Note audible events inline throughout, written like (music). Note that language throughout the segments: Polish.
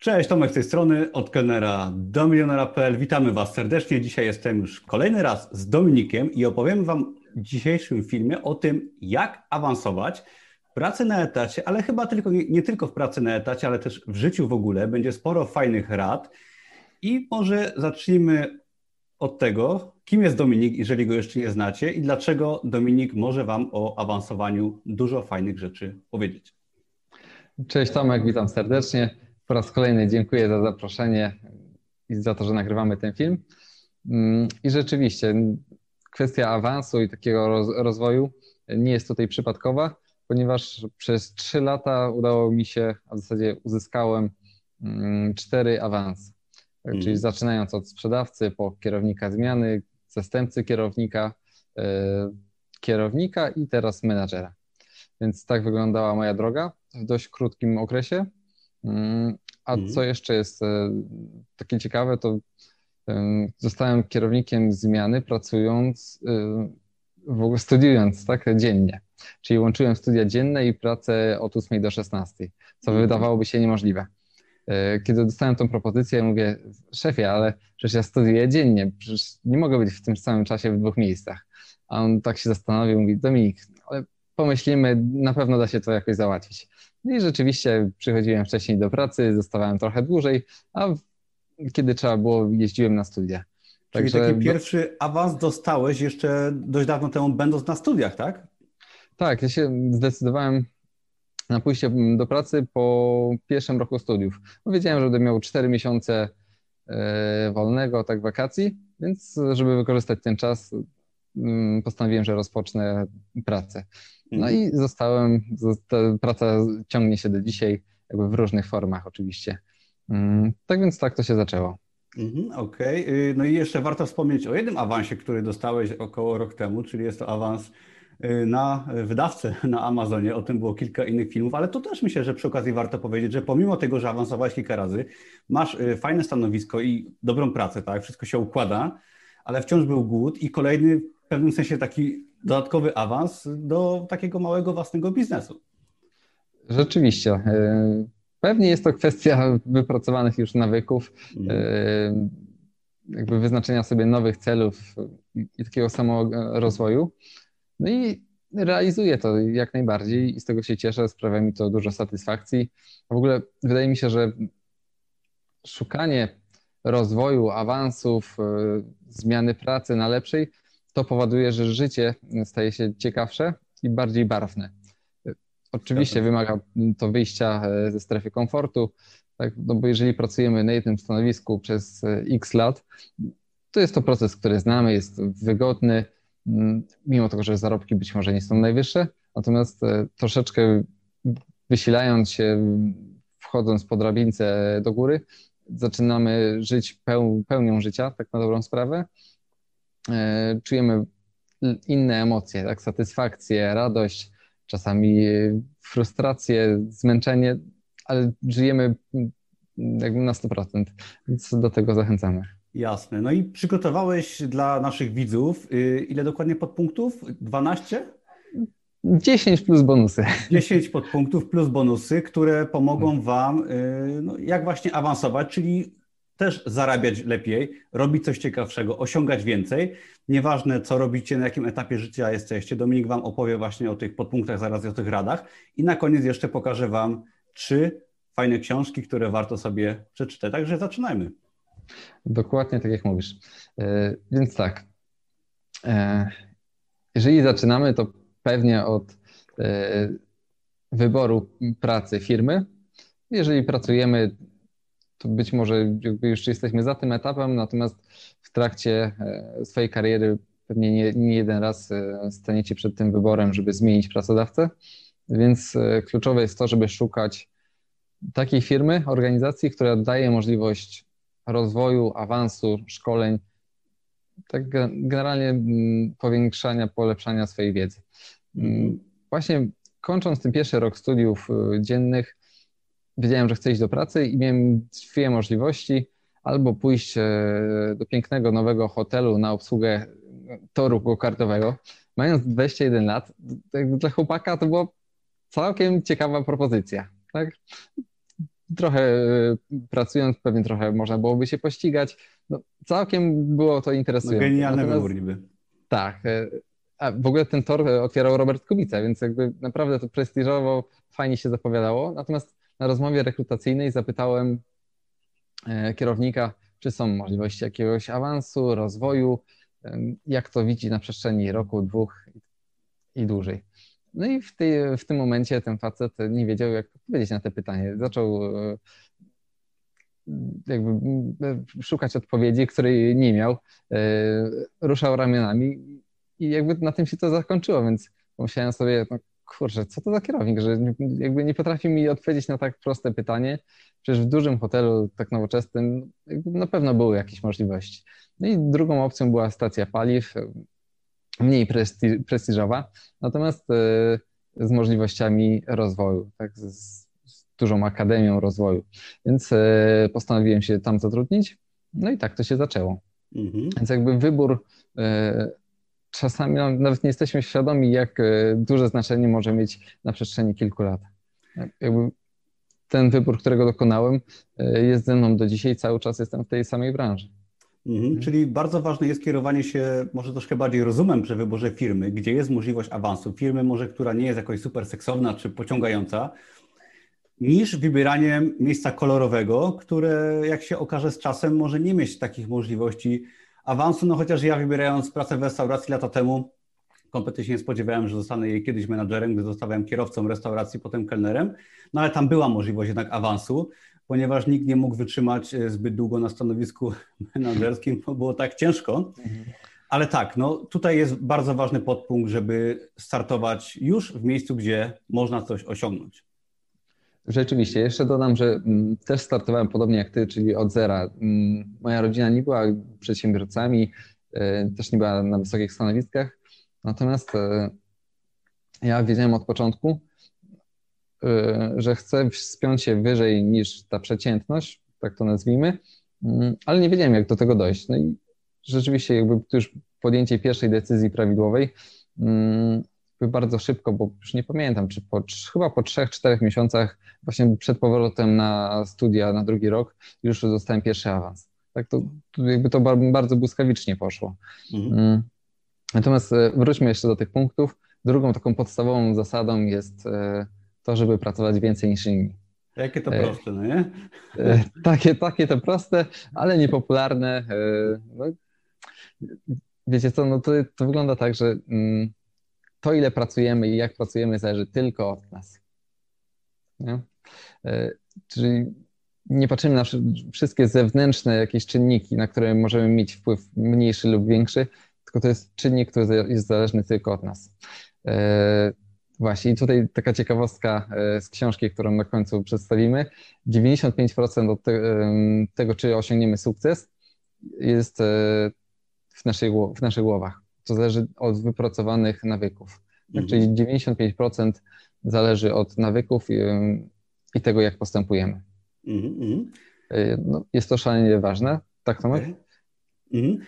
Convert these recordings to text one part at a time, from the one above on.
Cześć, Tomek z tej strony, od kelnera do milionera.pl. Witamy Was serdecznie. Dzisiaj jestem już kolejny raz z Dominikiem i opowiem Wam w dzisiejszym filmie o tym, jak awansować w pracy na etacie, ale chyba tylko, nie, nie tylko w pracy na etacie, ale też w życiu w ogóle. Będzie sporo fajnych rad i może zacznijmy od tego, kim jest Dominik, jeżeli go jeszcze nie znacie i dlaczego Dominik może Wam o awansowaniu dużo fajnych rzeczy powiedzieć. Cześć Tomek, witam serdecznie. Po raz kolejny dziękuję za zaproszenie i za to, że nagrywamy ten film. Mm, I rzeczywiście kwestia awansu i takiego rozwoju nie jest tutaj przypadkowa, ponieważ przez trzy lata udało mi się, a w zasadzie uzyskałem mm, cztery awanse. Tak, czyli mhm. zaczynając od sprzedawcy po kierownika zmiany, zastępcy kierownika, e, kierownika i teraz menadżera. Więc tak wyglądała moja droga w dość krótkim okresie. A mhm. co jeszcze jest e, takie ciekawe, to zostałem kierownikiem zmiany, pracując, e, w ogóle studiując tak dziennie. Czyli łączyłem studia dzienne i pracę od 8 do 16, co mhm. wydawałoby się niemożliwe. E, kiedy dostałem tą propozycję, mówię, szefie, ale przecież ja studiuję dziennie, przecież nie mogę być w tym samym czasie w dwóch miejscach. A on tak się zastanowił, mówi, Dominik, pomyślimy, na pewno da się to jakoś załatwić. No I rzeczywiście przychodziłem wcześniej do pracy, zostawałem trochę dłużej, a kiedy trzeba było, jeździłem na studia. Czyli Także... taki pierwszy awans dostałeś jeszcze dość dawno temu, będąc na studiach, tak? Tak, ja się zdecydowałem na pójście do pracy po pierwszym roku studiów. Wiedziałem, że będę miał 4 miesiące e, wolnego, tak wakacji, więc żeby wykorzystać ten czas, postanowiłem, że rozpocznę pracę. No mhm. i zostałem, ta praca ciągnie się do dzisiaj, jakby w różnych formach oczywiście. Mm, tak więc tak to się zaczęło. Mhm, okej. Okay. No i jeszcze warto wspomnieć o jednym awansie, który dostałeś około rok temu, czyli jest to awans y, na wydawcę na Amazonie. O tym było kilka innych filmów, ale to też myślę, że przy okazji warto powiedzieć, że pomimo tego, że awansowałeś kilka razy, masz y, fajne stanowisko i dobrą pracę, tak? Wszystko się układa, ale wciąż był głód i kolejny pewnym sensie taki dodatkowy awans do takiego małego własnego biznesu. Rzeczywiście. E, pewnie jest to kwestia wypracowanych już nawyków, e, jakby wyznaczenia sobie nowych celów i takiego samego rozwoju. No i realizuję to jak najbardziej i z tego się cieszę, sprawia mi to dużo satysfakcji. W ogóle wydaje mi się, że szukanie rozwoju, awansów, e, zmiany pracy na lepszej to powoduje, że życie staje się ciekawsze i bardziej barwne. Oczywiście wymaga to wyjścia e, ze strefy komfortu, tak? no bo jeżeli pracujemy na jednym stanowisku przez e, x lat, to jest to proces, który znamy, jest wygodny, mimo tego, że zarobki być może nie są najwyższe, natomiast e, troszeczkę wysilając się, wchodząc po drabince do góry, zaczynamy żyć pełnią życia, tak na dobrą sprawę, czujemy inne emocje, tak? Satysfakcję, radość, czasami frustrację, zmęczenie, ale żyjemy jakby na 100%, więc do tego zachęcamy. Jasne. No i przygotowałeś dla naszych widzów y, ile dokładnie podpunktów? 12? 10 plus bonusy. 10 podpunktów plus bonusy, które pomogą Wam, y, no, jak właśnie awansować, czyli też zarabiać lepiej, robić coś ciekawszego, osiągać więcej. Nieważne, co robicie, na jakim etapie życia jesteście. Dominik Wam opowie właśnie o tych podpunktach, zaraz o tych radach. I na koniec jeszcze pokażę Wam trzy fajne książki, które warto sobie przeczytać. Także zaczynajmy. Dokładnie tak jak mówisz. E, więc tak. E, jeżeli zaczynamy, to pewnie od e, wyboru pracy firmy. Jeżeli pracujemy to być może już jesteśmy za tym etapem, natomiast w trakcie e, swojej kariery pewnie nie, nie jeden raz e, staniecie przed tym wyborem, żeby zmienić pracodawcę, więc e, kluczowe jest to, żeby szukać takiej firmy, organizacji, która daje możliwość rozwoju, awansu, szkoleń, tak generalnie powiększania, polepszania swojej wiedzy. Właśnie kończąc ten pierwszy rok studiów dziennych, wiedziałem, że chcę iść do pracy i miałem dwie możliwości. Albo pójść e, do pięknego nowego hotelu na obsługę toru go-kartowego. Mając 21 lat, dla chłopaka to była całkiem ciekawa propozycja. Tak? trochę pracując, pewnie trochę można byłoby się pościgać. No, całkiem było to interesujące. No, genialny Natomiast, wybór niby. Tak. A w ogóle ten tor otwierał Robert Kubica, więc jakby naprawdę to prestiżowo, fajnie się zapowiadało. Natomiast na rozmowie rekrutacyjnej zapytałem kierownika, czy są możliwości jakiegoś awansu, rozwoju, jak to widzi na przestrzeni roku, dwóch i dłużej. No i w, tej, w tym momencie ten facet nie wiedział, jak odpowiedzieć na te pytanie. Zaczął e, jakby szukać odpowiedzi, której nie miał. E, ruszał ramionami i jakby na tym się to zakończyło, więc pomyślałem sobie, no kurczę, co to za kierownik, że jakby nie potrafi mi odpowiedzieć na tak proste pytanie. Przecież w dużym hotelu tak nowoczesnym na pewno były jakieś możliwości. No i drugą opcją była stacja paliw, mniej presti prestiżowa, natomiast e, z możliwościami rozwoju, tak, z, z dużą akademią rozwoju. Więc e, postanowiłem się tam zatrudnić, no i tak to się zaczęło. Mhm. Więc jakby wybór e, czasami nawet nie jesteśmy świadomi, jak duże znaczenie może mieć na przestrzeni kilku lat. Jakby ten wybór, którego dokonałem, jest ze mną do dzisiaj, cały czas jestem w tej samej branży. Mhm. mhm. Czyli bardzo ważne jest kierowanie się może troszkę bardziej rozumem przy wyborze firmy, gdzie jest możliwość awansu. Firmy może, która nie jest jakoś super seksowna czy pociągająca, niż wybieraniem miejsca kolorowego, które jak się okaże z czasem może nie mieć takich możliwości awansu. No chociaż ja wybierając pracę w restauracji lata temu, kompletnie się nie spodziewałem, że zostanę jej kiedyś menadżerem, gdy zostałem kierowcą restauracji, potem kelnerem, no ale tam była możliwość jednak awansu ponieważ nikt nie mógł wytrzymać e, zbyt długo na stanowisku (laughs) menedżerskim, bo było tak ciężko. Ale tak, no tutaj jest bardzo ważny podpunkt, żeby startować już w miejscu, gdzie można coś osiągnąć. Rzeczywiście, jeszcze dodam, że mm, też startowałem podobnie jak ty, czyli od zera. Mm, moja rodzina nie była przedsiębiorcami, e, też nie była na wysokich stanowiskach, natomiast e, ja wiedziałem od początku, Y, że chcę wspiąć się wyżej niż ta przeciętność, tak to nazwijmy, mm, ale nie wiedziałem, jak do tego dojść. No i rzeczywiście jakby już podjęcie pierwszej decyzji prawidłowej bardzo szybko, bo już nie pamiętam, czy po, chyba po trzech, czterech miesiącach właśnie przed powrotem na studia na drugi rok już dostałem pierwszy awans. Tak to, to jakby to bardzo błyskawicznie poszło. Mhm. Mm. Natomiast e, wróćmy jeszcze do tych punktów. Drugą taką podstawową zasadą jest e, to, żeby pracować więcej niż inni. Jakie to e, proste, no nie? Takie, takie to proste, ale niepopularne. No, wiecie co, no to, to wygląda tak, że mm, to, ile pracujemy i jak pracujemy, zależy tylko od nas. Nie? Czyli nie patrzymy na wszystkie zewnętrzne jakieś czynniki, na które możemy mieć wpływ mniejszy lub większy, tylko to jest czynnik, który jest zależny tylko od nas. Właśnie, i tutaj taka ciekawostka e, z książki, którą na końcu przedstawimy. 95% od te, tego, czy osiągniemy sukces, jest e, w, naszej, w naszych głowach. To zależy od wypracowanych nawyków. Tak, czyli 95% zależy od nawyków i, i tego, jak postępujemy. Mhm, mhm. E, no, jest to szalenie ważne, tak Tomek? Okay. Mhm.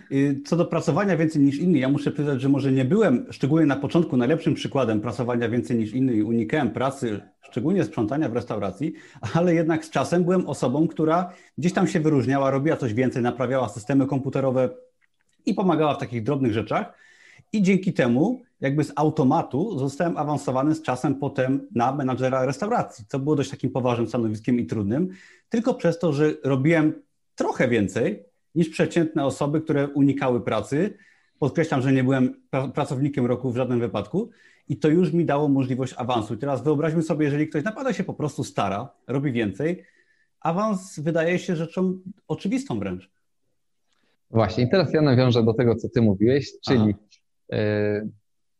Co do pracowania więcej niż inni, ja muszę przyznać, że może nie byłem, szczególnie na początku, najlepszym przykładem pracowania więcej niż inni i unikałem pracy, szczególnie sprzątania w restauracji, ale jednak z czasem byłem osobą, która gdzieś tam się wyróżniała, robiła coś więcej, naprawiała systemy komputerowe i pomagała w takich drobnych rzeczach. I dzięki temu, jakby z automatu, zostałem awansowany z czasem potem na menadżera restauracji, co było dość takim poważnym stanowiskiem i trudnym, tylko przez to, że robiłem trochę więcej, niż przeciętne osoby, które unikały pracy. Podkreślam, że nie byłem pracownikiem roku w żadnym wypadku i to już mi dało możliwość awansu. I teraz wyobraźmy sobie, jeżeli ktoś naprawdę się po prostu stara, robi więcej, awans wydaje się rzeczą oczywistą wręcz. Właśnie, i teraz ja nawiążę do tego, co ty mówiłeś, czyli y,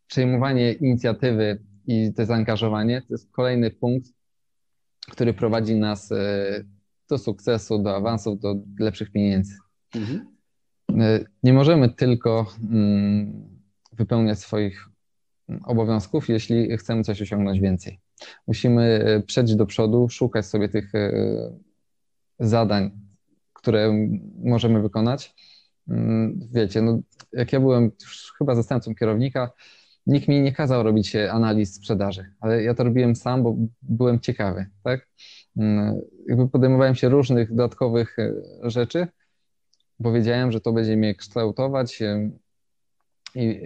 przejmowanie inicjatywy i to zaangażowanie to jest kolejny punkt, który prowadzi nas y, do sukcesu, do awansów, do lepszych pieniędzy. Mhm. E, nie możemy tylko mm, wypełniać swoich obowiązków, jeśli chcemy coś osiągnąć więcej. Musimy przejść do przodu, szukać sobie tych zadań, które możemy wykonać. Mm, wiecie, no, jak ja byłem już chyba zastępcą kierownika, nikt mi nie kazał robić analiz sprzedaży, ale ja to robiłem sam, bo byłem ciekawy, tak? mm, jakby podejmowałem się różnych dodatkowych rzeczy, bo wiedziałem, że to będzie mnie kształtować i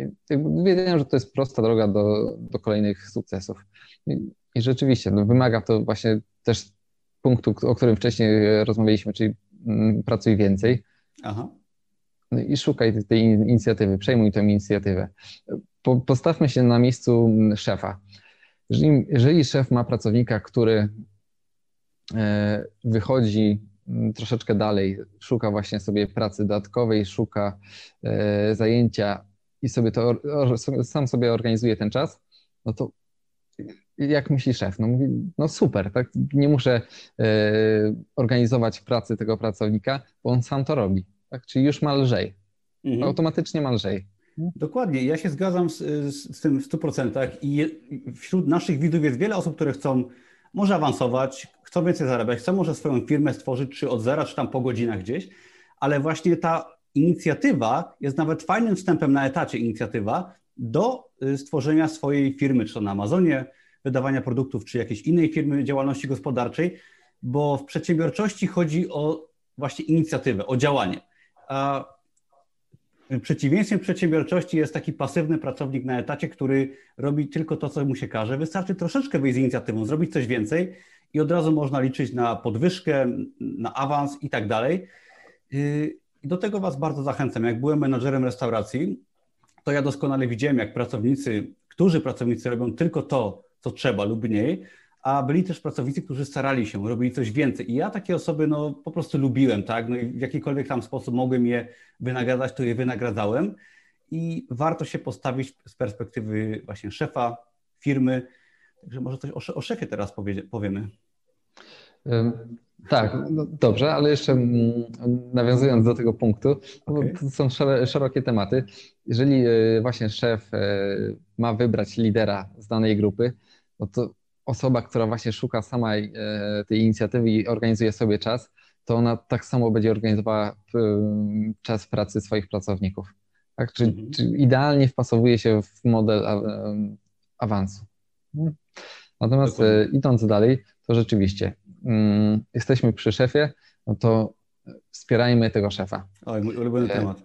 wiedziałem, że to jest prosta droga do, do kolejnych sukcesów. I, i rzeczywiście no, wymaga to właśnie też punktu, o którym wcześniej rozmawialiśmy, czyli mm, pracuj więcej. Aha. I szukaj tej inicjatywy, przejmuj tę inicjatywę. Po, postawmy się na miejscu szefa. Jeżeli, jeżeli szef ma pracownika, który e, wychodzi mm, troszeczkę dalej, szuka właśnie sobie pracy dodatkowej, szuka e, zajęcia i sobie to sam sobie organizuje ten czas, no to jak myśli szef? No mówi, no super, tak? Nie muszę e, organizować pracy tego pracownika, bo on sam to robi. Tak? Czyli już ma lżej. Mhm. Automatycznie ma lżej. Dokładnie. Ja się zgadzam z, z, z tym w 100% i je, wśród naszych widzów jest wiele osób, które chcą może awansować, chcą więcej zarabiać, chcą może swoją firmę stworzyć, czy od zera, czy tam po godzinach gdzieś, ale właśnie ta inicjatywa jest nawet fajnym wstępem na etacie inicjatywa do y, stworzenia swojej firmy, czy to na Amazonie, wydawania produktów, czy jakiejś innej firmy działalności gospodarczej, bo w przedsiębiorczości chodzi o właśnie inicjatywę, o działanie. A przeciwieństwem przedsiębiorczości jest taki pasywny pracownik na etacie, który robi tylko to, co mu się każe. Wystarczy troszeczkę wyjść z inicjatywą, zrobić coś więcej i od razu można liczyć na podwyżkę, na awans i tak dalej. Y, I do tego Was bardzo zachęcam. Jak byłem menadżerem restauracji, to ja doskonale widziałem, jak pracownicy, którzy pracownicy robią tylko to, co trzeba lub mniej, a byli też pracownicy, którzy starali się, robili coś więcej. I ja takie osoby no, po prostu lubiłem, tak? No i w jakikolwiek tam sposób mogłem je wynagradzać, to je wynagradzałem. I warto się postawić z perspektywy właśnie szefa firmy. Także może coś o, o szefie teraz powie, powiemy. Tak, no dobrze, ale jeszcze mm, nawiązując do tego punktu, okay. to są szerokie tematy. Jeżeli e, właśnie szef e, ma wybrać lidera z danej grupy, no to osoba, która właśnie szuka sama e, tej inicjatywy i organizuje sobie czas, to ona tak samo będzie organizowała czas pracy swoich pracowników. Tak? Czy, mhm. idealnie wpasowuje się w model awansu. Natomiast Dokładnie. idąc dalej, to rzeczywiście mm, jesteśmy przy szefie, no to wspierajmy tego szefa. Oj, mój ulubiony e, temat.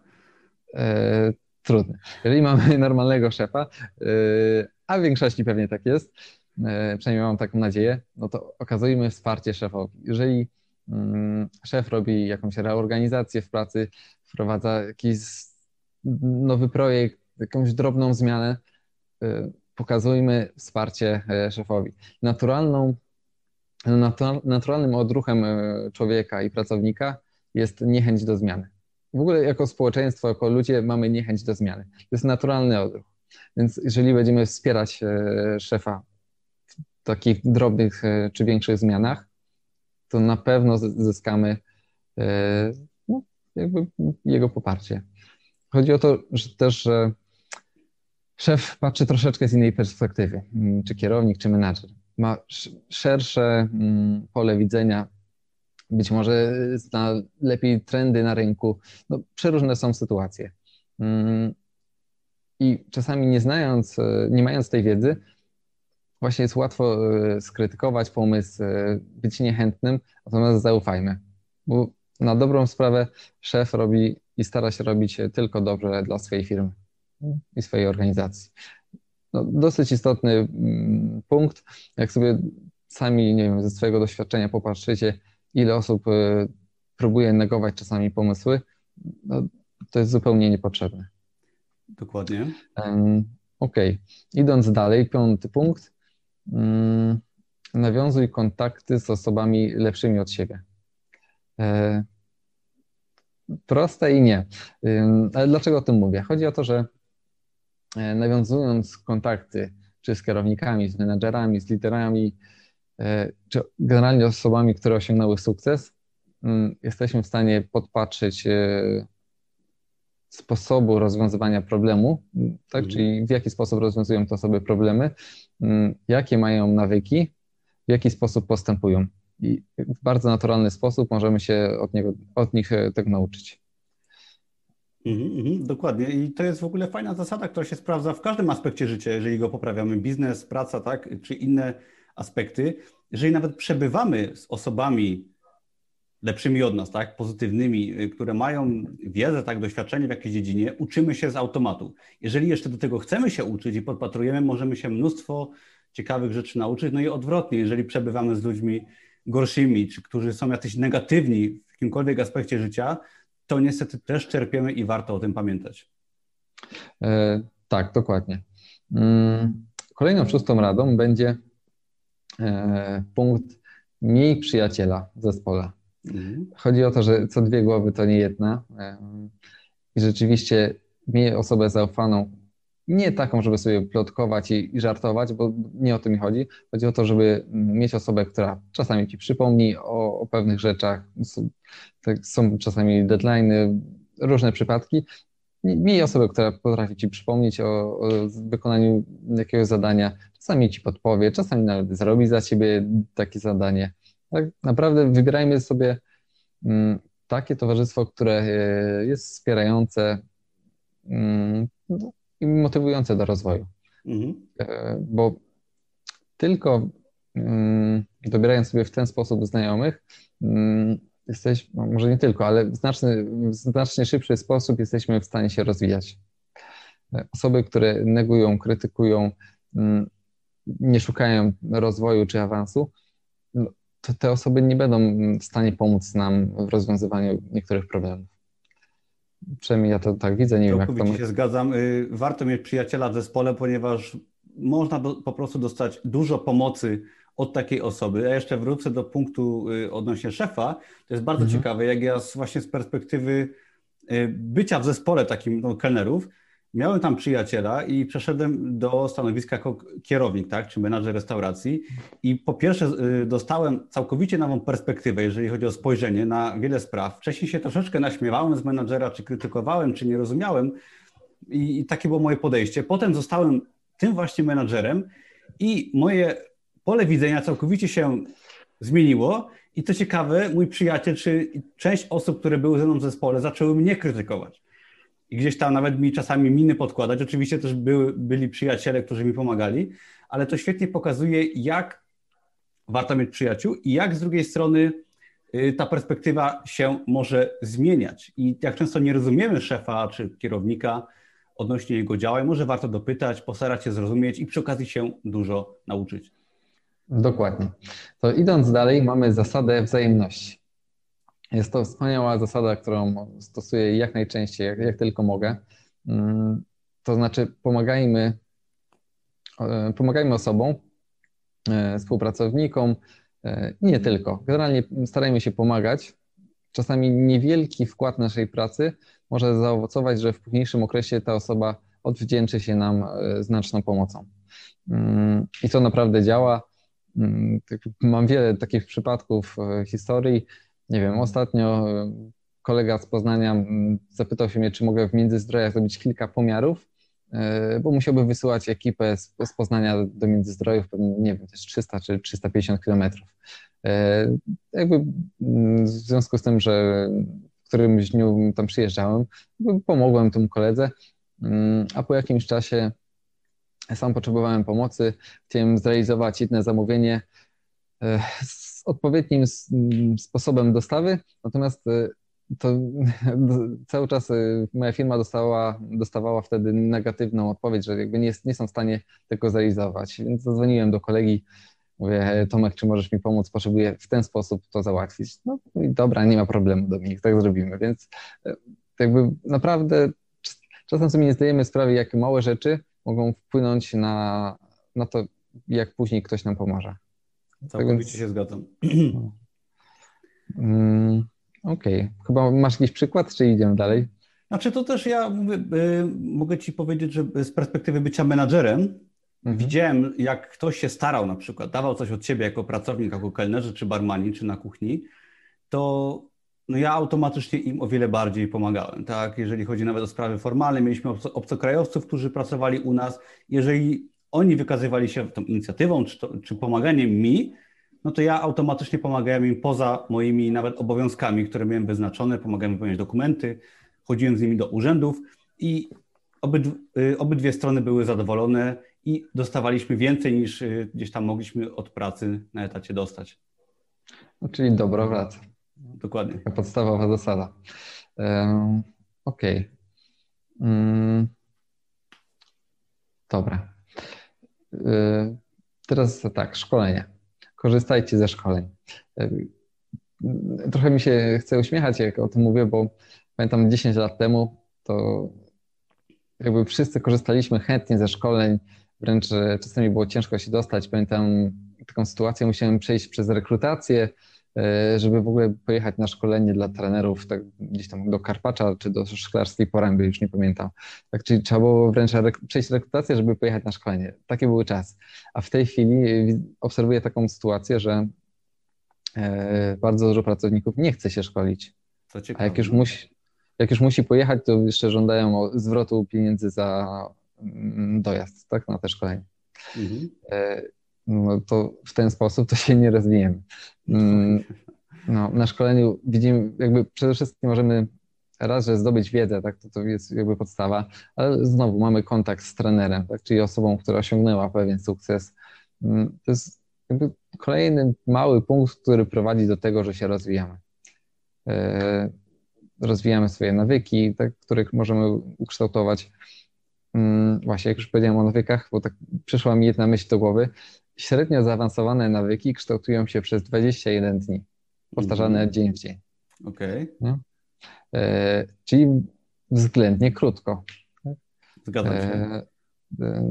E, trudny. Jeżeli mamy (laughs) normalnego szefa, e, a w większości pewnie tak jest, e, przynajmniej mam taką nadzieję, no to okazujmy wsparcie szefowi. Jeżeli mm, szef robi jakąś reorganizację w pracy, wprowadza jakiś nowy projekt, jakąś drobną zmianę, e, pokazujmy wsparcie e, szefowi. Naturalną naturalnym odruchem e, człowieka i pracownika jest niechęć do zmiany. W ogóle jako społeczeństwo, jako ludzie mamy niechęć do zmiany. To jest naturalny odruch. Więc jeżeli będziemy wspierać e, szefa takich drobnych e, czy większych zmianach, to na pewno zyskamy no, jakby jego poparcie. Chodzi o to, że też że szef patrzy troszeczkę z innej perspektywy, mm, czy kierownik, czy menadżer ma szersze mm, pole widzenia, być może zna lepiej trendy na rynku. No, przeróżne są sytuacje. Mm, I czasami nie znając, e, nie mając tej wiedzy, właśnie jest łatwo e, skrytykować pomysł, e, być niechętnym, natomiast zaufajmy. Bo na dobrą sprawę szef robi i stara się robić tylko dobrze dla swojej firmy i swojej organizacji no, dosyć istotny mm, punkt. Jak sobie sami, nie wiem, ze swojego doświadczenia popatrzycie, ile osób próbuje negować czasami pomysły, no, to jest zupełnie niepotrzebne. Dokładnie. Um, Okej. Okay. Idąc dalej, piąty punkt. Um, nawiązuj kontakty z osobami lepszymi od siebie. E, proste i nie. Ale dlaczego o tym mówię? Chodzi o to, że E, nawiązując kontakty czy z kierownikami, z menedżerami, z liderami, e, czy generalnie osobami, które osiągnęły sukces, mm, jesteśmy w stanie podpatrzeć sposobu rozwiązywania problemu, tak? Mhm. czyli w jaki sposób rozwiązują te osoby problemy, mm, jakie mają nawyki, w jaki sposób postępują. I w bardzo naturalny sposób możemy się od, niego, od nich tego nauczyć. Mhm, mhm, dokładnie. I to jest w ogóle fajna zasada, która się sprawdza w każdym aspekcie życia, jeżeli go poprawiamy. Biznes, praca, tak, czy inne aspekty. Jeżeli nawet przebywamy z osobami lepszymi od nas, tak, pozytywnymi, y, które mają wiedzę, tak, doświadczenie w jakiejś dziedzinie, uczymy się z automatu. Jeżeli jeszcze do tego chcemy się uczyć i podpatrujemy, możemy się mnóstwo ciekawych rzeczy nauczyć. No i odwrotnie, jeżeli przebywamy z ludźmi gorszymi, czy którzy są jacyś negatywni w jakimkolwiek aspekcie życia, to niestety też czerpiemy i warto o tym pamiętać. E, tak, dokładnie. Mm, kolejną szóstą radą będzie e, punkt miej przyjaciela w zespole. Mhm. Chodzi o to, że co dwie głowy to nie jedna. I rzeczywiście miej osobę zaufaną, nie taką, żeby sobie plotkować i, żartować, bo nie o tym mi chodzi. Chodzi o to, żeby mieć osobę, która czasami ci przypomni o, o pewnych rzeczach. Są, tak, są czasami deadlines, różne przypadki. Miej osobę, która potrafi ci przypomnieć o, o wykonaniu jakiegoś zadania. Czasami ci podpowie, czasami nawet zrobi za ciebie takie zadanie. Tak naprawdę wybierajmy sobie mm, takie towarzystwo, które e, jest wspierające mm, i motywujące do rozwoju. Mhm. E, bo tylko mm, dobierając sobie w ten sposób znajomych, jesteś, no może nie tylko, ale w znaczny, w znacznie szybszy sposób jesteśmy w stanie się rozwijać. E, osoby, które negują, krytykują, nie szukają rozwoju czy awansu, to te osoby nie będą w stanie pomóc nam w rozwiązywaniu niektórych problemów. Przynajmniej ja to tak widzę, nie wiem jak to... się zgadzam. Y, warto mieć przyjaciela w zespole, ponieważ można do, po prostu dostać dużo pomocy od takiej osoby. Ja jeszcze wrócę do punktu y, odnośnie szefa. To jest bardzo mhm. ciekawe, jak ja właśnie z perspektywy y, bycia w zespole takim no, kelnerów, Miałem tam przyjaciela i przeszedłem do stanowiska jako kierownik, tak, czy menadżer restauracji. I po pierwsze y, dostałem całkowicie nową perspektywę, jeżeli chodzi o spojrzenie na wiele spraw. Wcześniej się troszeczkę naśmiewałem z menadżera, czy krytykowałem, czy nie rozumiałem. I, i takie było moje podejście. Potem zostałem tym właśnie menadżerem i moje pole widzenia całkowicie się zmieniło. I co ciekawe, mój przyjaciel, czy część osób, które były ze mną w zespole, zaczęły mnie krytykować i gdzieś tam nawet mi czasami miny podkładać. Oczywiście też były, byli przyjaciele, którzy mi pomagali, ale to świetnie pokazuje, jak warto mieć przyjaciół i jak z drugiej strony y, ta perspektywa się może zmieniać. I jak często nie rozumiemy szefa czy kierownika odnośnie jego działań, może warto dopytać, postarać się zrozumieć i przy okazji się dużo nauczyć. Dokładnie. To idąc dalej, mamy zasadę wzajemności. Jest to wspaniała zasada, którą stosuję jak najczęściej, jak, jak tylko mogę. Mm, to znaczy, pomagajmy, e, pomagajmy osobom, e, współpracownikom e, nie tylko. Generalnie starajmy się pomagać. Czasami niewielki wkład naszej pracy może zaowocować, że w późniejszym okresie ta osoba odwdzięczy się nam znaczną pomocą. Mm, I to naprawdę działa. Mm, tak, mam wiele takich przypadków historii, nie wiem, ostatnio e, kolega z Poznania zapytał się mnie, czy mogę w Międzyzdrojach zrobić kilka pomiarów, e, bo musiałby wysyłać ekipę z, z Poznania do Międzyzdrojów, nie wiem, też 300 czy 350 kilometrów. E, jakby w związku z tym, że w którymś dniu tam przyjeżdżałem, pomogłem temu koledze, a po jakimś czasie sam potrzebowałem pomocy, chciałem zrealizować jedno zamówienie odpowiednim sposobem dostawy, natomiast y, to (laughs) cały czas y, moja firma dostała, dostawała wtedy negatywną odpowiedź, że jakby nie, nie są w stanie tego zrealizować. Więc zadzwoniłem do kolegi, mówię, Tomek, czy możesz mi pomóc? Potrzebuję w ten sposób to załatwić. No i dobra, nie ma problemu, Dominik, tak zrobimy. Więc y, jakby naprawdę czasem sobie nie zdajemy sprawy, jakie małe rzeczy mogą wpłynąć na, na to, jak później ktoś nam pomoże. Całkowicie się zgadzam. Mm, Okej. Okay. Chyba masz jakiś przykład, czy idziemy dalej? Znaczy to też ja mówię, y, mogę Ci powiedzieć, że z perspektywy bycia menadżerem mhm. widziałem, jak ktoś się starał na przykład, dawał coś od siebie jako pracownik, jako kelnerzy, czy barmani, czy na kuchni, to no ja automatycznie im o wiele bardziej pomagałem. Tak? Jeżeli chodzi nawet o sprawy formalne, mieliśmy obcokrajowców, którzy pracowali u nas. Jeżeli oni wykazywali się tą inicjatywą czy, to, czy pomaganiem mi, no to ja automatycznie pomagałem im poza moimi nawet obowiązkami, które miałem wyznaczone, pomagałem wypełniać dokumenty, chodziłem z nimi do urzędów i obydw y, obydwie strony były zadowolone i dostawaliśmy więcej niż y, gdzieś tam mogliśmy od pracy na etacie dostać. No, czyli dobro wraca. Dokładnie. Taka podstawowa zasada. Um, Okej. Okay. Um, dobra. Y, teraz tak, szkolenia. Korzystajcie ze szkoleń. Y, trochę mi się chce uśmiechać, jak o tym mówię, bo pamiętam 10 lat temu, to jakby wszyscy korzystaliśmy chętnie ze szkoleń, wręcz czasami było ciężko się dostać. Pamiętam taką sytuację, musiałem przejść przez rekrutację, żeby w ogóle pojechać na szkolenie dla trenerów tak gdzieś tam do Karpacza czy do Szklarskiej Poręby, już nie pamiętam. Tak, czyli trzeba było wręcz rek przejść rekrutację, żeby pojechać na szkolenie. Takie były czasy. A w tej chwili obserwuję taką sytuację, że e, bardzo dużo pracowników nie chce się szkolić. A jak już no. musi, jak już musi pojechać, to jeszcze żądają zwrotu pieniędzy za mm, dojazd tak, na te szkolenie. Mhm. No to w ten sposób to się nie rozwijemy. Mm, no, na szkoleniu widzimy, jakby przede wszystkim możemy raz, że zdobyć wiedzę, tak, to, to jest jakby podstawa, ale znowu mamy kontakt z trenerem, tak, czyli osobą, która osiągnęła pewien sukces. Mm, to jest jakby kolejny mały punkt, który prowadzi do tego, że się rozwijamy. E, rozwijamy swoje nawyki, tak, których możemy ukształtować. Mm, właśnie, jak już powiedziałem o nawykach, bo tak przyszła mi jedna myśl do głowy. Średnio zaawansowane nawyki kształtują się przez 21 dni, powtarzane mm. dzień w dzień. Okej. Okay. E, czyli względnie krótko. Zgadzam się. E, e,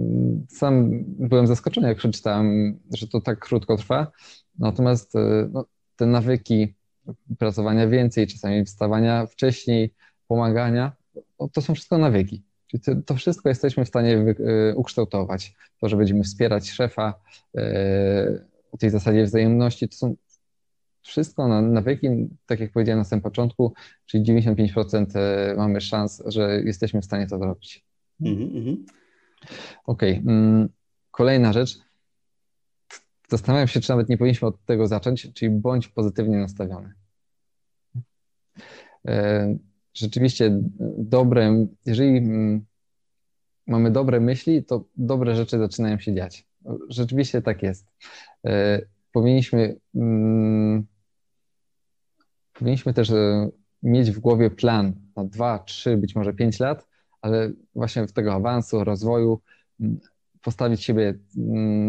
sam byłem zaskoczony, jak przeczytałem, że to tak krótko trwa. Natomiast no, te nawyki pracowania więcej, czasami wstawania wcześniej, pomagania, no, to są wszystko nawyki. Czyli to, wszystko jesteśmy w stanie y, ukształtować. To, że będziemy wspierać szefa y, o tej zasadzie wzajemności, to są wszystko na nawyki, tak jak powiedziałem na samym początku, czyli 95% y, mamy szans, że jesteśmy w stanie to zrobić. Mm -hmm. Okej. Okay. Mm, kolejna rzecz. Zastanawiam się, czy nawet nie powinniśmy od tego zacząć, czyli bądź pozytywnie nastawiony. Rzeczywiście dobre, jeżeli mm, mamy dobre myśli, to dobre rzeczy zaczynają się dziać. Rzeczywiście tak jest. E, powinniśmy, mm, powinniśmy też e, mieć w głowie plan na dwa, trzy, być może pięć lat, ale właśnie w tego awansu, rozwoju, mm, postawić siebie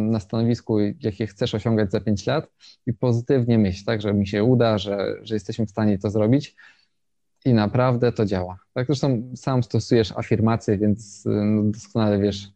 na stanowisku, jakie chcesz osiągać za pięć lat i pozytywnie myśleć, tak, że mi się uda, że, że jesteśmy w stanie to zrobić i naprawdę to działa. Tak, zresztą sam stosujesz afirmacje, więc no, doskonale wiesz,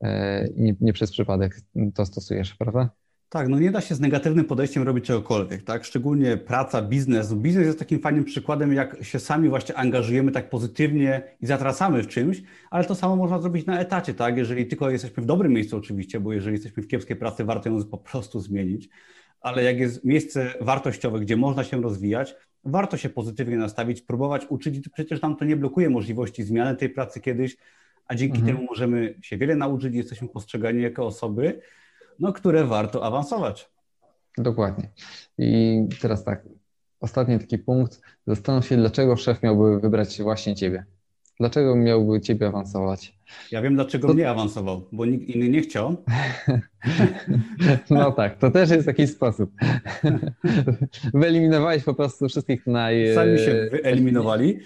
e, nie, nie przez przypadek to stosujesz, prawda? Tak, no nie da się z negatywnym podejściem robić czegokolwiek, tak? Szczególnie praca, biznes. Biznes jest takim fajnym przykładem, jak się sami właśnie angażujemy tak pozytywnie i zatracamy w czymś, ale to samo można zrobić na etacie, tak? Jeżeli tylko jesteśmy w dobrym miejscu oczywiście, bo jeżeli jesteśmy w kiepskiej pracy, warto ją po prostu zmienić, ale jak jest miejsce wartościowe, gdzie można się rozwijać, warto się pozytywnie nastawić, próbować uczyć. Przecież nam to nie blokuje możliwości zmiany tej pracy kiedyś, a dzięki mhm. temu możemy się wiele nauczyć, jesteśmy postrzegani jako osoby, no, które warto awansować. Dokładnie. I teraz tak, ostatni taki punkt. Zastanów się, dlaczego szef miałby wybrać właśnie ciebie. Dlaczego miałby ciebie awansować? Ja wiem, dlaczego to... mnie awansował, bo nikt inny nie chciał. (laughs) No tak, to też jest jakiś sposób. (laughs) Wyeliminowałeś po prostu wszystkich naj... Sami się wyeliminowali,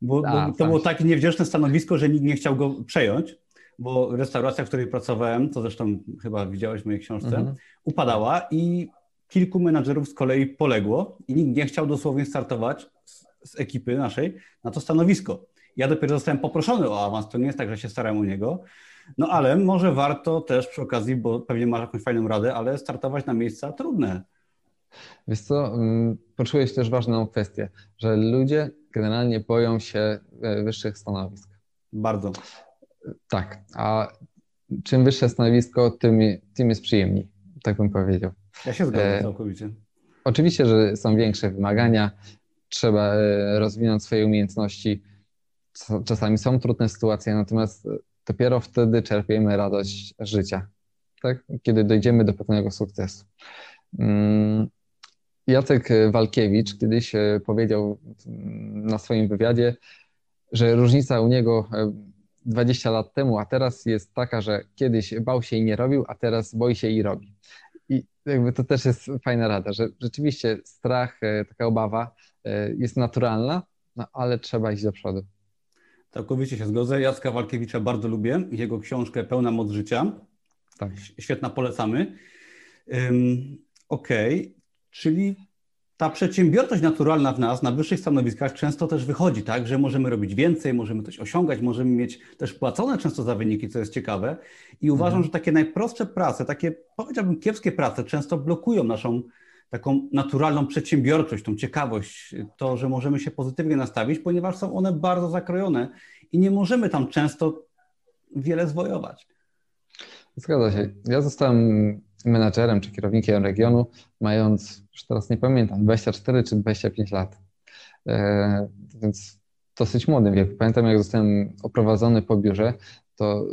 bo, A, bo to było takie niewdzięczne stanowisko, że nikt nie chciał go przejąć, bo restauracja, w której pracowałem, to zresztą chyba widziałeś w mojej książce, mhm. upadała i kilku menadżerów z kolei poległo i nikt nie chciał dosłownie startować z, z ekipy naszej na to stanowisko. Ja dopiero zostałem poproszony o awans, to nie jest tak, że się starałem o niego, no ale może warto też przy okazji, bo pewnie masz jakąś fajną radę, ale startować na miejsca trudne. Wiesz co, mm, poczułeś też ważną kwestię, że ludzie generalnie boją się e, wyższych stanowisk. Bardzo. Tak, a czym wyższe stanowisko, tym, tym jest przyjemniej, tak bym powiedział. Ja się zgadzam e, całkowicie. Oczywiście, że są większe wymagania, trzeba e, rozwinąć swoje umiejętności, czasami są trudne sytuacje, natomiast dopiero wtedy czerpiemy radość życia, tak? kiedy dojdziemy do pewnego sukcesu. Mm, Jacek Walkiewicz kiedyś e, powiedział na swoim wywiadzie, że różnica u niego e, 20 lat temu, a teraz jest taka, że kiedyś bał się i nie robił, a teraz boi się i robi. I jakby to też jest fajna rada, że rzeczywiście strach, e, taka obawa e, jest naturalna, no ale trzeba iść do przodu. Całkowicie się zgodzę. Jacka Walkiewicza bardzo lubię. Jego książkę Pełna moc życia. Tak. Świetna, polecamy. Um, Okej, okay. czyli ta przedsiębiorczość naturalna w nas na wyższych stanowiskach często też wychodzi, tak, że możemy robić więcej, możemy coś osiągać, możemy mieć też płacone często za wyniki, co jest ciekawe. I uważam, mhm. że takie najprostsze prace, takie powiedziałbym kiepskie prace często blokują naszą taką naturalną przedsiębiorczość, tą ciekawość, to, że możemy się pozytywnie nastawić, ponieważ są one bardzo zakrojone i nie możemy tam często wiele zwojować. Zgadza się. Ja zostałem menadżerem czy kierownikiem regionu, mając, już teraz nie pamiętam, 24 czy 25 lat. E, więc dosyć młodym wieku. Pamiętam, jak zostałem oprowadzony po biurze, to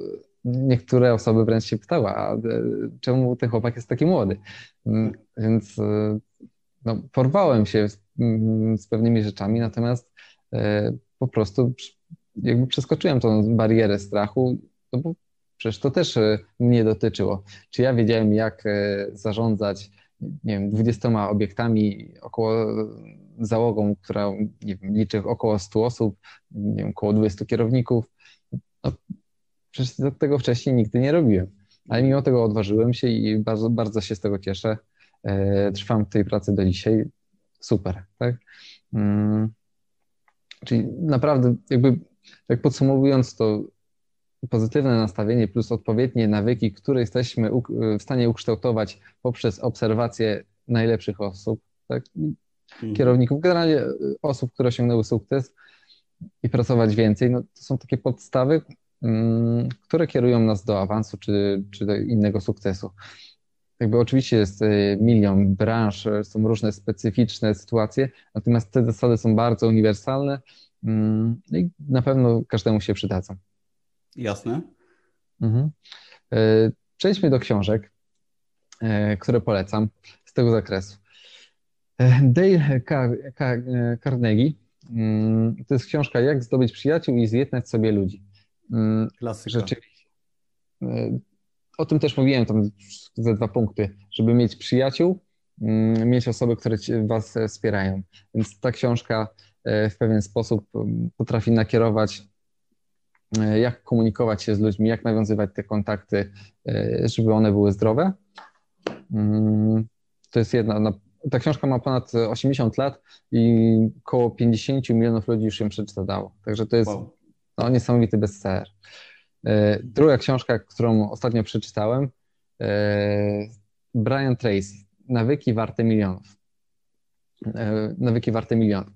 niektóre osoby wręcz się pytały, a e, czemu ten chłopak jest taki młody? Mm, więc e, no, porwałem się z, mm, z pewnymi rzeczami, natomiast po prostu jakby przeskoczyłem tą barierę strachu, no bo Przecież to też e, mnie dotyczyło. Czy ja wiedziałem, jak e, zarządzać, nie wiem, 20 obiektami, około załogą, która nie wiem, liczy około 100 osób, nie wiem, około 20 kierowników. Przecież tego wcześniej nigdy nie robiłem. Ale mimo tego odważyłem się i bardzo, bardzo się z tego cieszę. E, trwam w tej pracy do dzisiaj. Super, tak? Hmm. Czyli naprawdę, jakby tak podsumowując, to pozytywne nastawienie plus odpowiednie nawyki, które jesteśmy w stanie ukształtować poprzez obserwację najlepszych osób, tak? Mhm. kierowników, generalnie e, osób, które osiągnęły sukces i pracować więcej, no, to są takie podstawy, mm, które kierują nas do awansu czy, czy do innego sukcesu. Jakby oczywiście jest e, milion branż, e, są różne specyficzne sytuacje, natomiast te zasady są bardzo uniwersalne mm, i na pewno każdemu się przydadzą. Jasne. Mhm. E, przejdźmy do książek, które polecam z tego zakresu. Dale Carnegie mm, to jest książka Jak zdobyć przyjaciół i zjednać sobie ludzi. Mm, Klasyka. Rzeczywiście. O tym też mówiłem tam ze dwa punkty, żeby mieć przyjaciół, mm, mieć osoby, które was wspierają. Więc ta książka w pewien sposób potrafi nakierować E, jak komunikować się z ludźmi, jak nawiązywać te kontakty, e, żeby one były zdrowe. Mm, to jest jedna. No, ta książka ma ponad 80 lat i około 50 milionów ludzi już ją przeczytało. Także to jest wow. No, niesamowity bestseller. E, druga książka, którą ostatnio przeczytałem, Brian Tracy, Nawyki warte milionów. Nawyki warte milionów.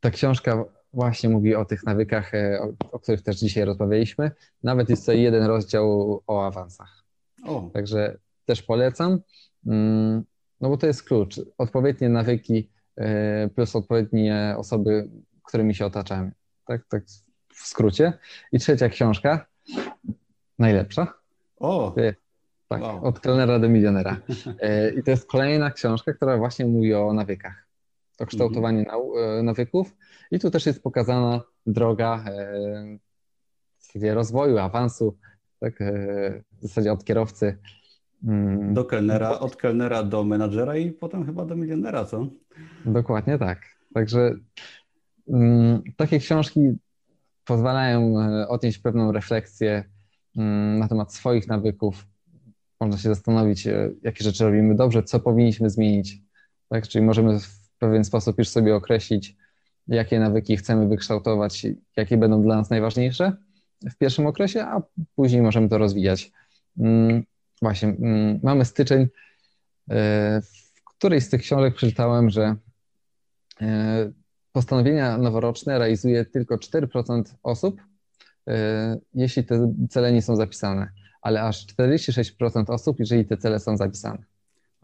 Ta książka właśnie mówi o tych nawykach, e, o, o, których też dzisiaj rozmawialiśmy. Nawet jest tutaj jeden rozdział o awansach. O. Także też polecam, mm, no bo to jest klucz. Odpowiednie nawyki e, plus odpowiednie osoby, którymi się otaczamy. Tak, tak w skrócie. I trzecia książka, najlepsza. O! Tak, wow. od kelnera do milionera. (laughs) E, I to jest kolejna książka, która właśnie mówi o nawykach to kształtowanie mm. nawyków. I tu też jest pokazana droga e, rozwoju, awansu, tak, e, w zasadzie od kierowcy. Mm. Do kelnera, od kelnera do menadżera i potem chyba do milionera, co? Dokładnie tak. Także mm, takie książki pozwalają odnieść pewną refleksję na temat swoich nawyków. Można się zastanowić, jakie rzeczy robimy dobrze, co powinniśmy zmienić. Tak? Czyli możemy pewien sposób już sobie określić, jakie nawyki chcemy wykształtować, jakie będą dla nas najważniejsze w pierwszym okresie, a później możemy to rozwijać. Mm, właśnie, mm, mamy styczeń. E, w którejś z tych książek przeczytałem, że e, postanowienia noworoczne realizuje tylko 4% osób, e, jeśli te cele nie są zapisane, ale aż 46% osób, jeżeli te cele są zapisane.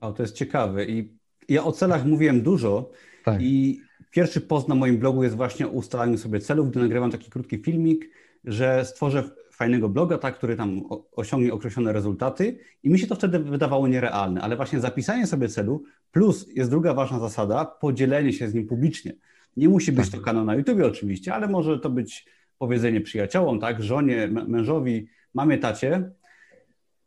O, to jest ciekawe i ja o celach mówiłem dużo tak. i pierwszy post na moim blogu jest właśnie o ustalaniu sobie celów, gdy nagrywam taki krótki filmik, że stworzę fajnego bloga, tak, który tam osiągnie określone rezultaty i mi się to wtedy wydawało nierealne, ale właśnie zapisanie sobie celu plus jest druga ważna zasada, podzielenie się z nim publicznie. Nie musi być tak. to kanał na YouTube oczywiście, ale może to być powiedzenie przyjaciołom, tak, żonie, mężowi, mamie, tacie,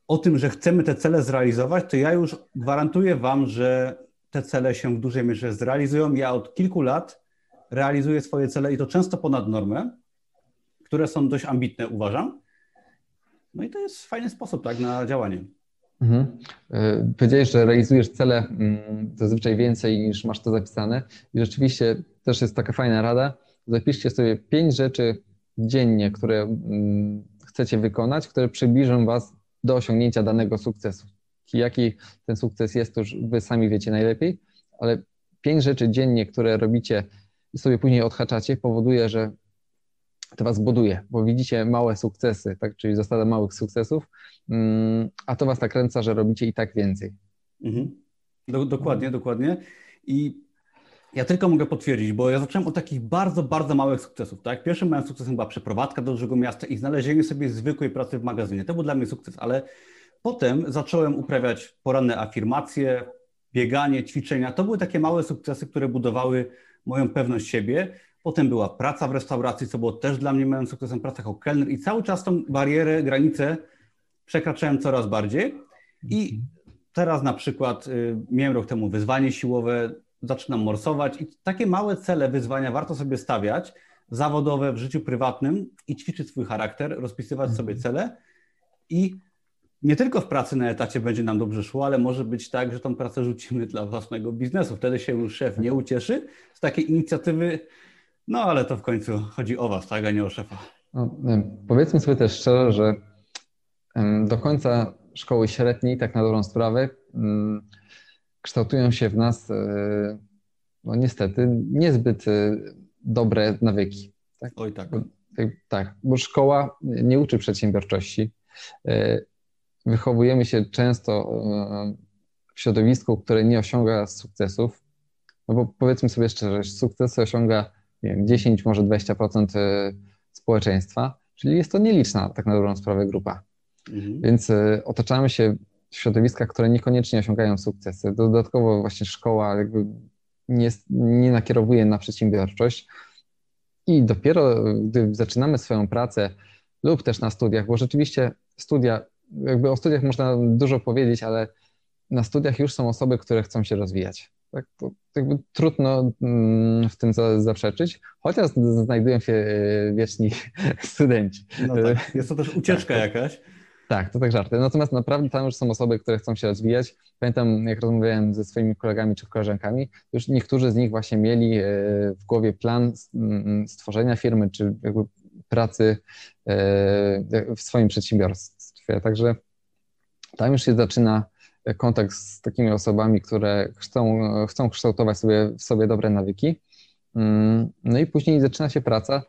o tym, że chcemy te cele zrealizować, to ja już gwarantuję Wam, że te cele się w dużej mierze zrealizują. Ja od kilku lat realizuję swoje cele i to często ponad normę, które są dość ambitne, uważam. No i to jest fajny sposób tak, na działanie. Mhm. E, powiedziałeś, że realizujesz cele mm, zazwyczaj więcej niż masz to zapisane i rzeczywiście też jest taka fajna rada. Zapiszcie sobie pięć rzeczy dziennie, które mm, chcecie wykonać, które przybliżą Was do osiągnięcia danego sukcesu. Jaki ten sukces jest, to już Wy sami wiecie najlepiej, ale pięć rzeczy dziennie, które robicie i sobie później odhaczacie, powoduje, że to was buduje, bo widzicie małe sukcesy, tak? czyli zasada małych sukcesów, mm, a to was nakręca, że robicie i tak więcej. Mhm. Do, dokładnie, dokładnie. I ja tylko mogę potwierdzić, bo ja zacząłem od takich bardzo, bardzo małych sukcesów. Tak? Pierwszym moim sukcesem była przeprowadzka do dużego miasta i znalezienie sobie zwykłej pracy w magazynie. To był dla mnie sukces, ale potem zacząłem uprawiać poranne afirmacje, bieganie, ćwiczenia. To były takie małe sukcesy, które budowały moją pewność siebie. Potem była praca w restauracji, co było też dla mnie małym sukcesem, praca jako kelner i cały czas tą barierę, granicę przekraczałem coraz bardziej. I teraz na przykład y, miałem rok temu wyzwanie siłowe, zaczynam morsować i takie małe cele, wyzwania warto sobie stawiać, zawodowe, w życiu prywatnym i ćwiczyć swój charakter, rozpisywać sobie mhm. cele i nie tylko w pracy na etacie będzie nam dobrze szło, ale może być tak, że tą pracę rzucimy dla własnego biznesu. Wtedy się już szef nie ucieszy z takiej inicjatywy, no ale to w końcu chodzi o was, tak, a nie o szefa. No, powiedzmy sobie też szczerze, że do końca szkoły średniej, tak na dobrą sprawę, kształtują się w nas, e, no niestety, niezbyt e, dobre nawyki. Tak? Oj tak. tak. Tak, bo szkoła nie uczy przedsiębiorczości. E, wychowujemy się często w środowisku, które nie osiąga sukcesów. No bo powiedzmy sobie szczerze, sukcesy osiąga nie wiem, 10, może 20% społeczeństwa, czyli jest to nieliczna tak na dobrą sprawę grupa. Mhm. Więc otaczamy się w środowiskach, które niekoniecznie osiągają sukcesy. Dodatkowo właśnie szkoła jakby nie, nie nakierowuje na przedsiębiorczość i dopiero gdy zaczynamy swoją pracę lub też na studiach, bo rzeczywiście studia, jakby o studiach można dużo powiedzieć, ale na studiach już są osoby, które chcą się rozwijać. Tak, to jakby trudno mm, w tym zaprzeczyć, chociaż znajdują się e, wieczni (laughs) studenci. No tak. Jest to też ucieczka tak, jakaś. Tak, to tak żarty. Natomiast naprawdę tam już są osoby, które chcą się rozwijać. Pamiętam, jak rozmawiałem ze swoimi kolegami czy koleżankami, już niektórzy z nich właśnie mieli e, w głowie plan stworzenia firmy czy jakby pracy e, w swoim przedsiębiorstwie. Także tam już się zaczyna kontakt z takimi osobami, które chcą, chcą kształtować sobie, w sobie dobre nawyki. Mm, no i później zaczyna się praca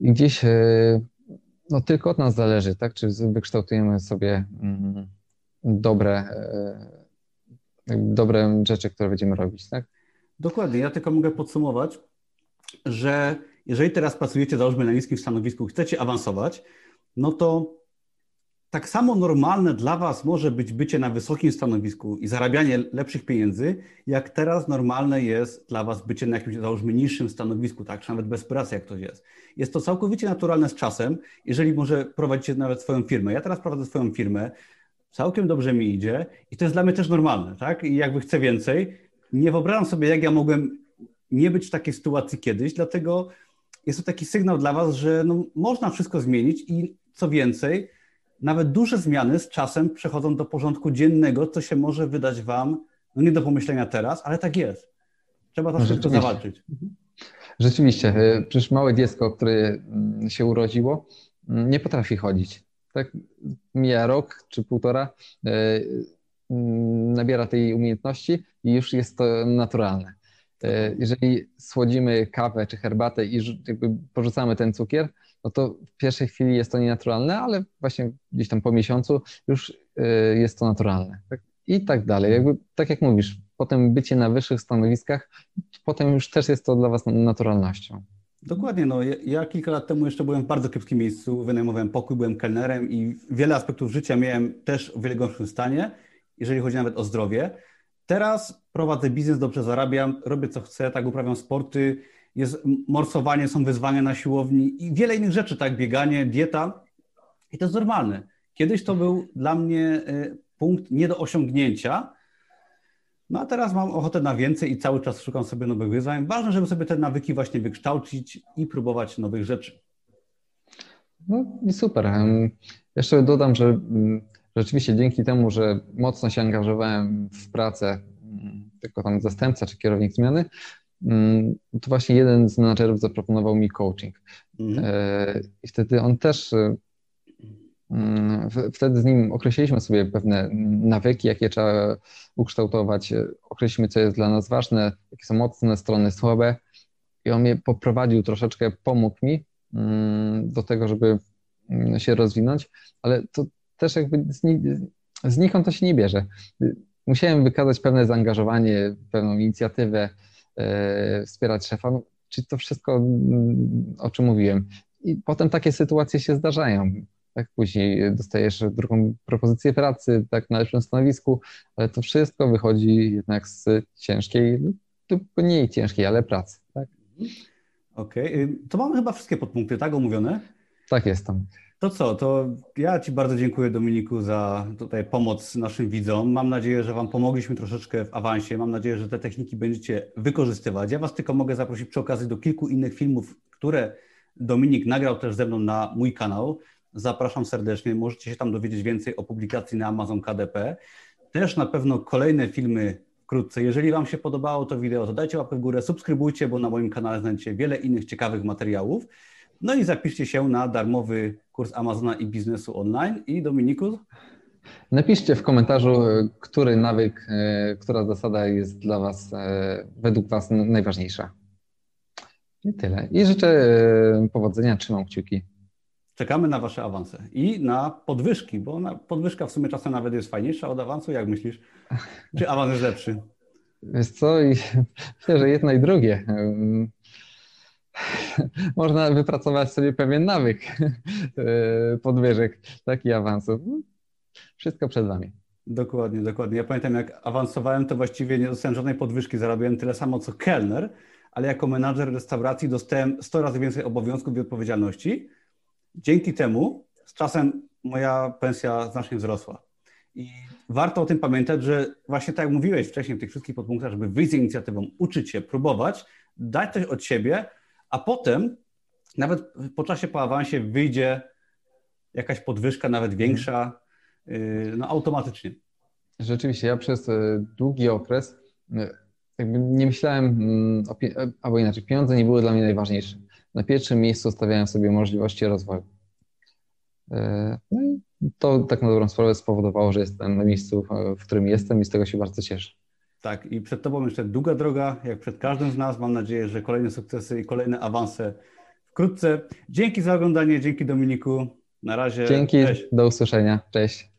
i gdzieś e, no tylko od nas zależy, tak? Czy wykształtujemy sobie mm, dobre, e, dobre rzeczy, które będziemy robić, tak? Dokładnie. Ja tylko mogę podsumować, że jeżeli teraz pracujecie, załóżmy, na niskim stanowisku, chcecie awansować, no to tak samo normalne dla Was może być bycie na wysokim stanowisku i zarabianie lepszych pieniędzy, jak teraz normalne jest dla Was bycie na jakimś, załóżmy, niższym stanowisku, tak, czy nawet bez pracy, jak to jest. Jest to całkowicie naturalne z czasem, jeżeli może prowadzicie nawet swoją firmę. Ja teraz prowadzę swoją firmę, całkiem dobrze mi idzie i to jest dla mnie też normalne, tak, i jakby chcę więcej. Nie wyobrażam sobie, jak ja mogłem nie być w takiej sytuacji kiedyś, dlatego jest to taki sygnał dla Was, że no, można wszystko zmienić i co więcej, nawet duże zmiany z czasem przechodzą do porządku dziennego, co się może wydać Wam no nie do pomyślenia teraz, ale tak jest. Trzeba to wszystko zawalczyć. Rzeczywiście. E, przecież małe dziecko, które mm, się urodziło, mm, nie potrafi chodzić. Tak? Mija rok czy półtora, e, mm, nabiera tej umiejętności i już jest to naturalne. E, jeżeli słodzimy kawę czy herbatę i porzucamy ten cukier, no to w pierwszej chwili jest to nienaturalne, ale właśnie gdzieś tam po miesiącu już y, jest to naturalne. Tak? I tak dalej. Jakby, tak jak mówisz, potem bycie na wyższych stanowiskach, potem już też jest to dla Was naturalnością. Dokładnie. No, ja, kilka lat temu jeszcze byłem w bardzo kiepskim miejscu, wynajmowałem pokój, byłem kelnerem i wiele aspektów życia miałem też w wiele gorszym stanie, jeżeli chodzi nawet o zdrowie. Teraz prowadzę biznes, dobrze zarabiam, robię co chcę, tak uprawiam sporty, jest morsowanie, są wyzwania na siłowni i wiele innych rzeczy, tak, bieganie, dieta i to jest normalne. Kiedyś to był dla mnie y, punkt nie do osiągnięcia, no a teraz mam ochotę na więcej i cały czas szukam sobie nowych wyzwań. Ważne, żeby sobie te nawyki właśnie wykształcić i próbować nowych rzeczy. No i super. Jeszcze dodam, że mm, rzeczywiście dzięki temu, że mocno się angażowałem w pracę jako tam zastępca czy kierownik zmiany, mm, to właśnie jeden z menadżerów zaproponował mi coaching. Mhm. E, I wtedy on też, e, mm, wtedy z nim określiliśmy sobie pewne nawyki, jakie trzeba ukształtować, określiliśmy, co jest dla nas ważne, jakie są mocne strony, słabe. I on mnie poprowadził troszeczkę, pomógł mi mm, do tego, żeby się rozwinąć, ale to też jakby znikąd to się nie bierze musiałem wykazać pewne zaangażowanie, pewną inicjatywę, wspierać szefa. No, czy to wszystko, mm, o czym mówiłem. I potem takie sytuacje się zdarzają. Tak, później dostajesz drugą propozycję pracy, tak na lepszym stanowisku, ale to wszystko wychodzi jednak z ciężkiej, lub mniej ciężkiej, ale pracy. Tak? Okej, okay. to mamy chyba wszystkie podpunkty, tak, omówione? Tak jest tam. To co, to ja Ci bardzo dziękuję Dominiku za tutaj pomoc naszym widzom. Mam nadzieję, że Wam pomogliśmy troszeczkę w awansie. Mam nadzieję, że te techniki będziecie wykorzystywać. Ja Was tylko mogę zaprosić przy okazji do kilku innych filmów, które Dominik nagrał też ze mną na mój kanał. Zapraszam serdecznie. Możecie się tam dowiedzieć więcej o publikacji na Amazon KDP. Też na pewno kolejne filmy wkrótce. Jeżeli Wam się podobało to wideo, to dajcie łapkę w górę, subskrybujcie, bo na moim kanale znajdziecie wiele innych ciekawych materiałów. No i zapiszcie się na darmowy kurs Amazona i biznesu online. I Dominiku? Napiszcie w komentarzu, który nawyk, e, która zasada jest dla Was, e, według Was najważniejsza. I tyle. I życzę e, powodzenia, trzymam kciuki. Czekamy na Wasze awanse i na podwyżki, bo podwyżka w sumie czasem nawet jest fajniejsza od awansu. Jak myślisz? Czy awans jest lepszy? Wiesz co, I (laughs) myślę, że jedno i drugie. (laughs) można wypracować sobie pewien nawyk (laughs) e, podwyżek, taki awansów. Wszystko przed Wami. Dokładnie, dokładnie. Ja pamiętam, jak awansowałem, to właściwie nie dostałem żadnej podwyżki, zarabiałem tyle samo co kelner, ale jako menadżer restauracji dostałem 100 razy więcej obowiązków i odpowiedzialności. Dzięki temu z czasem moja pensja znacznie wzrosła. I warto o tym pamiętać, że właśnie tak jak mówiłeś wcześniej w tych wszystkich podpunktach, żeby wyjść z inicjatywą, uczyć się, próbować, dać coś od siebie, a potem nawet po czasie po awansie wyjdzie jakaś podwyżka, nawet większa, y, no automatycznie. Rzeczywiście, ja przez e, długi okres e, nie myślałem, mm, e, albo inaczej, pieniądze nie były dla mnie najważniejsze. Na pierwszym miejscu stawiałem sobie możliwości rozwoju. No i to tak na dobrą sprawę spowodowało, że jestem na miejscu, w którym jestem i z tego się bardzo cieszę. Tak, i przed Tobą jeszcze długa droga, jak przed każdym z nas. Mam nadzieję, że kolejne sukcesy i kolejne awanse wkrótce. Dzięki za oglądanie, dzięki Dominiku. Na razie. Dzięki, Cześć. do usłyszenia. Cześć.